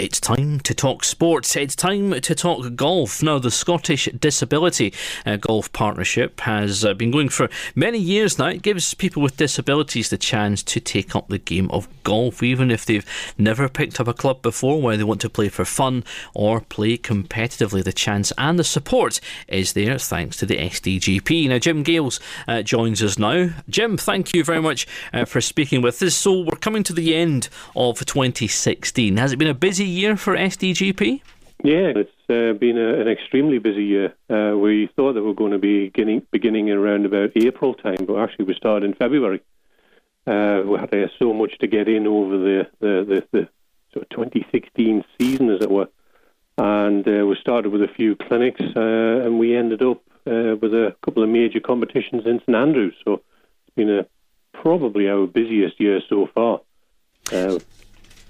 It's time to talk sports. It's time to talk golf. Now, the Scottish Disability uh, Golf Partnership has uh, been going for many years now. It gives people with disabilities the chance to take up the game of golf, even if they've never picked up a club before, whether they want to play for fun or play competitively. The chance and the support is there thanks to the SDGP. Now, Jim Gales uh, joins us now. Jim, thank you very much uh, for speaking with us. So, we're coming to the end of 2016. Has it been a busy year for SDGP? Yeah, it's uh, been a, an extremely busy year. Uh, we thought that we were going to be beginning, beginning around about April time, but actually we started in February. Uh, we had uh, so much to get in over the, the, the, the sort of 2016 season, as it were. And uh, we started with a few clinics, uh, and we ended up with a couple of major competitions in St Andrews. So it's been a, probably our busiest year so far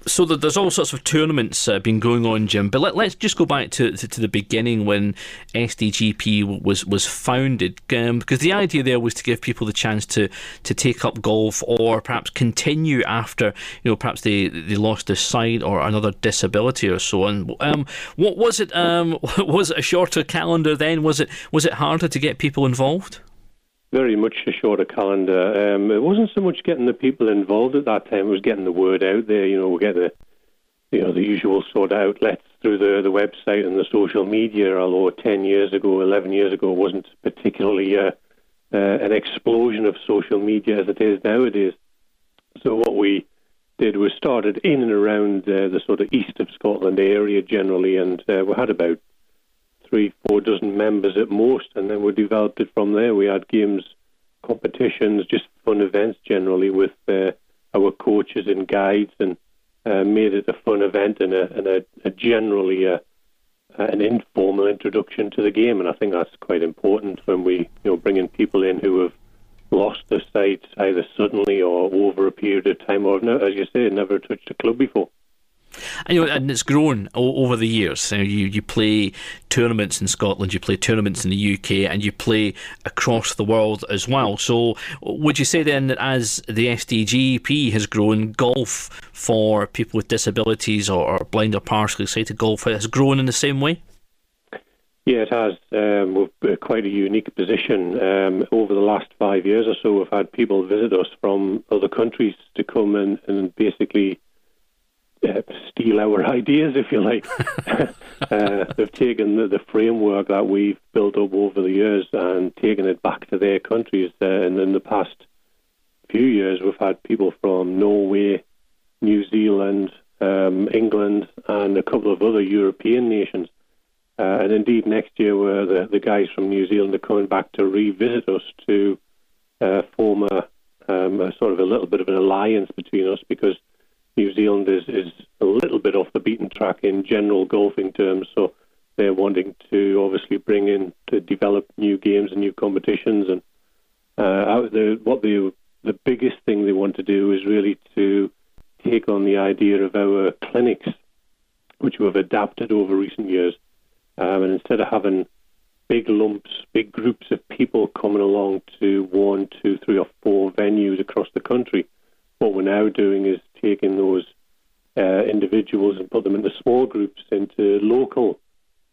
so there's all sorts of tournaments uh, been going on, Jim. But let, us just go back to, to, to the beginning when SDGP was was founded, um, because the idea there was to give people the chance to to take up golf or perhaps continue after you know perhaps they they lost their sight or another disability or so. And um, what was it? Um, was it a shorter calendar then? Was it was it harder to get people involved? Very much a shorter calendar. Um, it wasn't so much getting the people involved at that time; it was getting the word out there. You know, we get the you know the usual sort of outlets through the the website and the social media. Although ten years ago, eleven years ago, wasn't particularly uh, uh, an explosion of social media as it is nowadays. So what we did was started in and around uh, the sort of east of Scotland area generally, and uh, we had about three, four dozen members at most, and then we developed it from there. We had games, competitions, just fun events generally with uh, our coaches and guides, and uh, made it a fun event and a, and a, a generally a, an informal introduction to the game. And I think that's quite important when we, you know, bringing people in who have lost their sight either suddenly or over a period of time, or as you say, never touched a club before. And, you know, and it's grown over the years. You, know, you, you play tournaments in Scotland, you play tournaments in the UK, and you play across the world as well. So, would you say then that as the SDGP has grown, golf for people with disabilities or, or blind or partially sighted golf has grown in the same way? Yeah, it has. Um, we're quite a unique position. Um, over the last five years or so, we've had people visit us from other countries to come and, and basically uh, steal our ideas, if you like. uh, they've taken the, the, framework that we've built up over the years and taken it back to their countries. Uh, and in the past few years, we've had people from Norway, New Zealand, um, England, and a couple of other European nations. Uh, and indeed, next year, where the, the guys from New Zealand are coming back to revisit us to uh, form a, um, a sort of a little bit of an alliance between us because New Zealand is, is a little bit off the beaten track in general golfing terms. So they're wanting to obviously bring in to develop new games and new competitions. And uh, the, what the the biggest thing they want to do is really to take on the idea of our clinics, which we have adapted over recent years. Um, and instead of having big lumps, big groups of people coming along to one, two, three, or four venues across the country, what we're now doing is taking those uh, individuals and put them into small groups, into local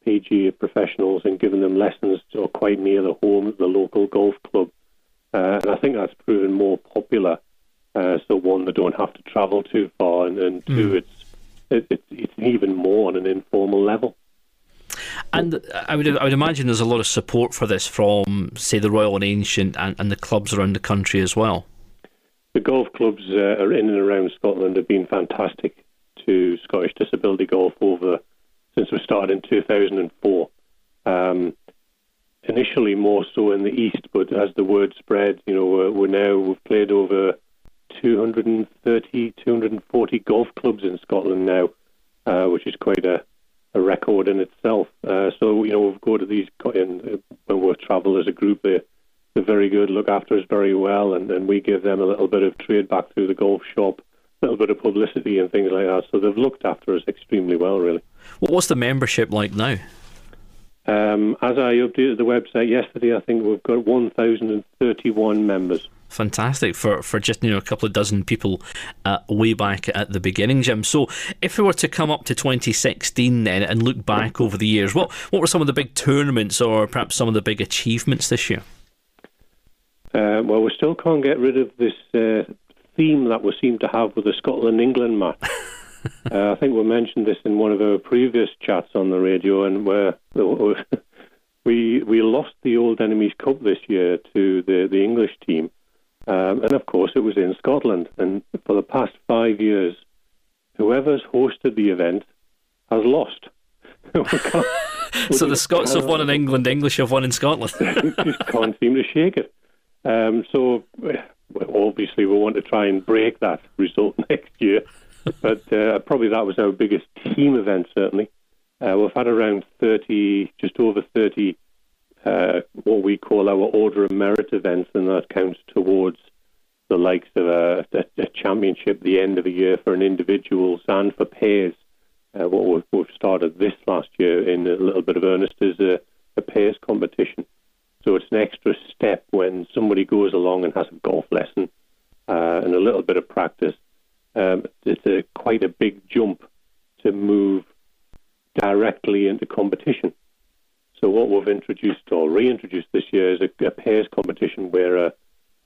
PGA professionals, and giving them lessons to, quite near the home at the local golf club. Uh, and I think that's proven more popular. Uh, so one, they don't have to travel too far, and, and two, mm. it's it, it, it's even more on an informal level. And I would I would imagine there's a lot of support for this from, say, the Royal and Ancient and, and the clubs around the country as well the golf clubs uh, in and around Scotland have been fantastic to Scottish disability golf over since we started in 2004. Um, initially, more so in the east, but as the word spread, you know, we're, we're now we've played over 230, 240 golf clubs in Scotland now, uh, which is quite a, a record in itself. Uh, so you know, we go to these in, when we travel as a group. There they're very good, look after us very well, and, and we give them a little bit of trade back through the golf shop, a little bit of publicity and things like that. So they've looked after us extremely well, really. what's the membership like now? Um, as I updated the website yesterday, I think we've got 1,031 members. Fantastic for, for just you know a couple of dozen people uh, way back at the beginning, Jim. So, if we were to come up to 2016 then and look back over the years, what what were some of the big tournaments or perhaps some of the big achievements this year? Uh, well, we still can't get rid of this uh, theme that we seem to have with the Scotland England match. uh, I think we mentioned this in one of our previous chats on the radio, and where we we lost the Old Enemies Cup this year to the the English team. Um, and of course, it was in Scotland. And for the past five years, whoever's hosted the event has lost. so the Scots have won in England, English have won in Scotland. just can't seem to shake it. Um, so obviously, we want to try and break that result next year. But uh, probably that was our biggest team event, certainly. Uh, we've had around 30, just over 30 uh, what we call our Order of Merit events, and that counts towards the likes of a, a, a championship, the end of a year for an individuals and for pairs. Uh, what we've, we've, started this last year in a little bit of earnest is a, a pairs competition. So it's an extra step when somebody goes along and has a golf lesson uh, and a little bit of practice. Um, it's a, quite a big jump to move directly into competition. So what we've introduced or reintroduced this year is a, a pairs competition where a,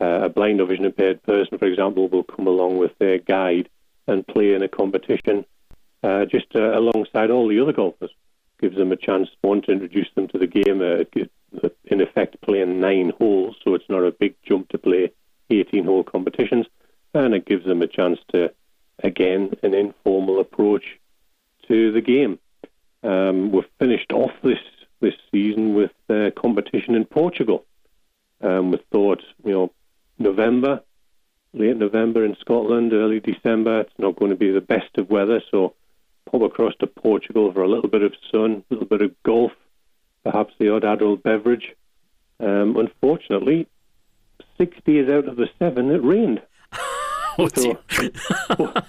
a blind or vision impaired person, for example, will come along with their guide and play in a competition uh, just uh, alongside all the other golfers. Gives them a chance, one, to introduce them to the game, uh, in effect playing nine holes, so it's not a big jump to play 18 hole competitions, and it gives them a chance to, again, an informal approach to the game. Um, we've finished off this this season with uh, competition in Portugal. Um, we thought, you know, November, late November in Scotland, early December, it's not going to be the best of weather, so pop across to Portugal for a little bit of sun, a little bit of golf, perhaps the odd adult beverage. Um, unfortunately, six days out of the seven, it rained. oh, so,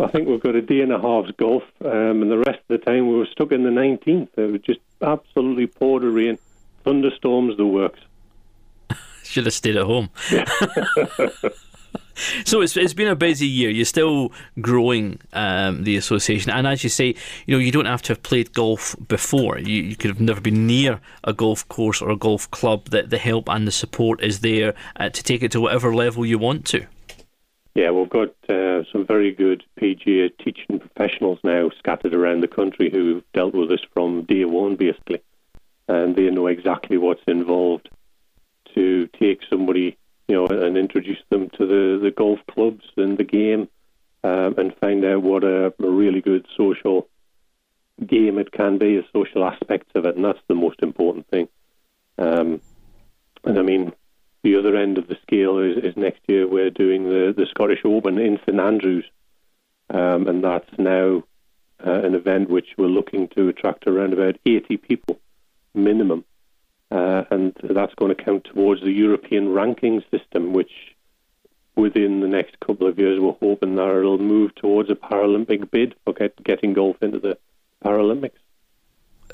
I think we've got a day and a half's golf, um, and the rest of the time we were stuck in the 19th. It was just absolutely poured rain, thunderstorms, the works. Should have stayed at home. So it's, it's been a busy year. You're still growing um, the association, and as you say, you know you don't have to have played golf before. You, you could have never been near a golf course or a golf club. That the help and the support is there uh, to take it to whatever level you want to. Yeah, we've got uh, some very good PGA teaching professionals now scattered around the country who've dealt with this from day one, basically. And they know exactly what's involved to take somebody, you know, and introduce them to the, the golf clubs and the game um, and find out what a, a really good social game it can be, the social aspects of it. And that's the most important thing. Um, and I mean, the other end of the scale is, is next year we're doing the, the Scottish Open in St Andrews, um, and that's now uh, an event which we're looking to attract around about 80 people minimum, uh, and that's going to count towards the European ranking system, which within the next couple of years we're hoping that it'll move towards a Paralympic bid for get, getting golf into the Paralympics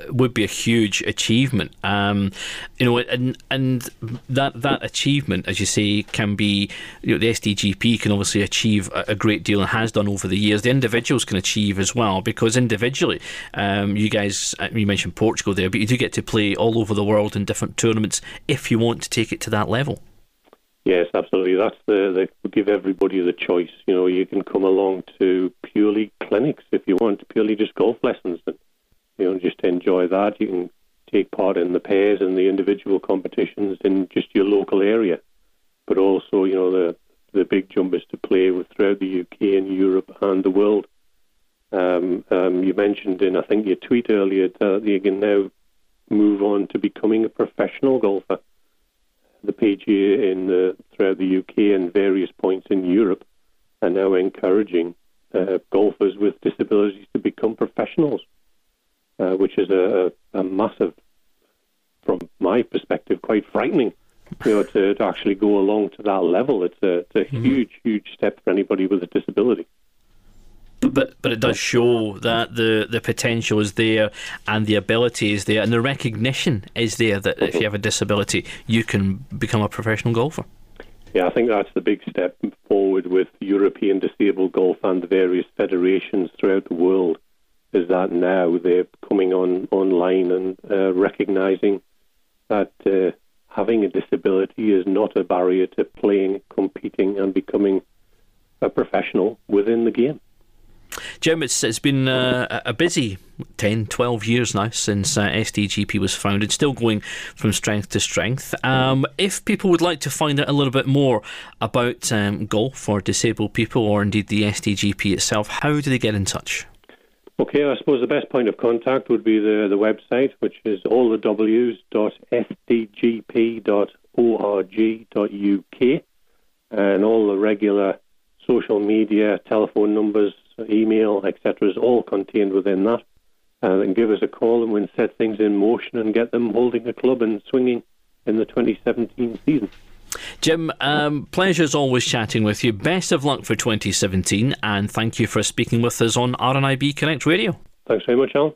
would be a huge achievement. Um, you know, and and that that achievement, as you say, can be you know, the SDGP can obviously achieve a, a, great deal and has done over the years. The individuals can achieve as well because individually, um, you guys, uh, you mentioned Portugal there, but you do get to play all over the world in different tournaments if you want to take it to that level. Yes, absolutely. That's the, give everybody the choice. You know, you can come along to purely clinics if you want, purely just golf lessons. And you know, just enjoy that. You can take part in the pairs and the individual competitions in just your local area, but also, you know, the the big jump is to play with throughout the UK and Europe and the world. Um, um, you mentioned in, I think, your tweet earlier that you can now move on to becoming a professional golfer. The PGA in the, throughout the UK and various points in Europe are now encouraging uh, golfers with disabilities to become professionals uh, which is a, a, massive, from my perspective, quite frightening. You know, to, to actually go along to that level, it's a, it's a mm-hmm. huge, huge step for anybody with a disability. But but it does show that the, the potential is there and the ability is there and the recognition is there that if you have a disability you can become a professional golfer. yeah, I think that's the big step forward with European disabled golf and the various federations throughout the world. Is that now they're coming on online and uh, recognizing that uh, having a disability is not a barrier to playing, competing, and becoming a professional within the game. Jim, it's, it's been uh, a busy 10, 12 years now since uh, SDGP was founded, still going from strength to strength. Um, if people would like to find out a little bit more about um, golf or disabled people or indeed the SDGP itself, how do they get in touch? Okay, I suppose the best point of contact would be the, the website, which is all the w's.sdgp.org.uk, and all the regular social media, telephone numbers, email, etc., is all contained within that. Uh, and give us a call and we'll set things in motion and get them holding a club and swinging in the 2017 season. Jim, um, pleasure as always chatting with you. Best of luck for 2017 and thank you for speaking with us on RNIB Connect Radio. Thanks very much, Allan.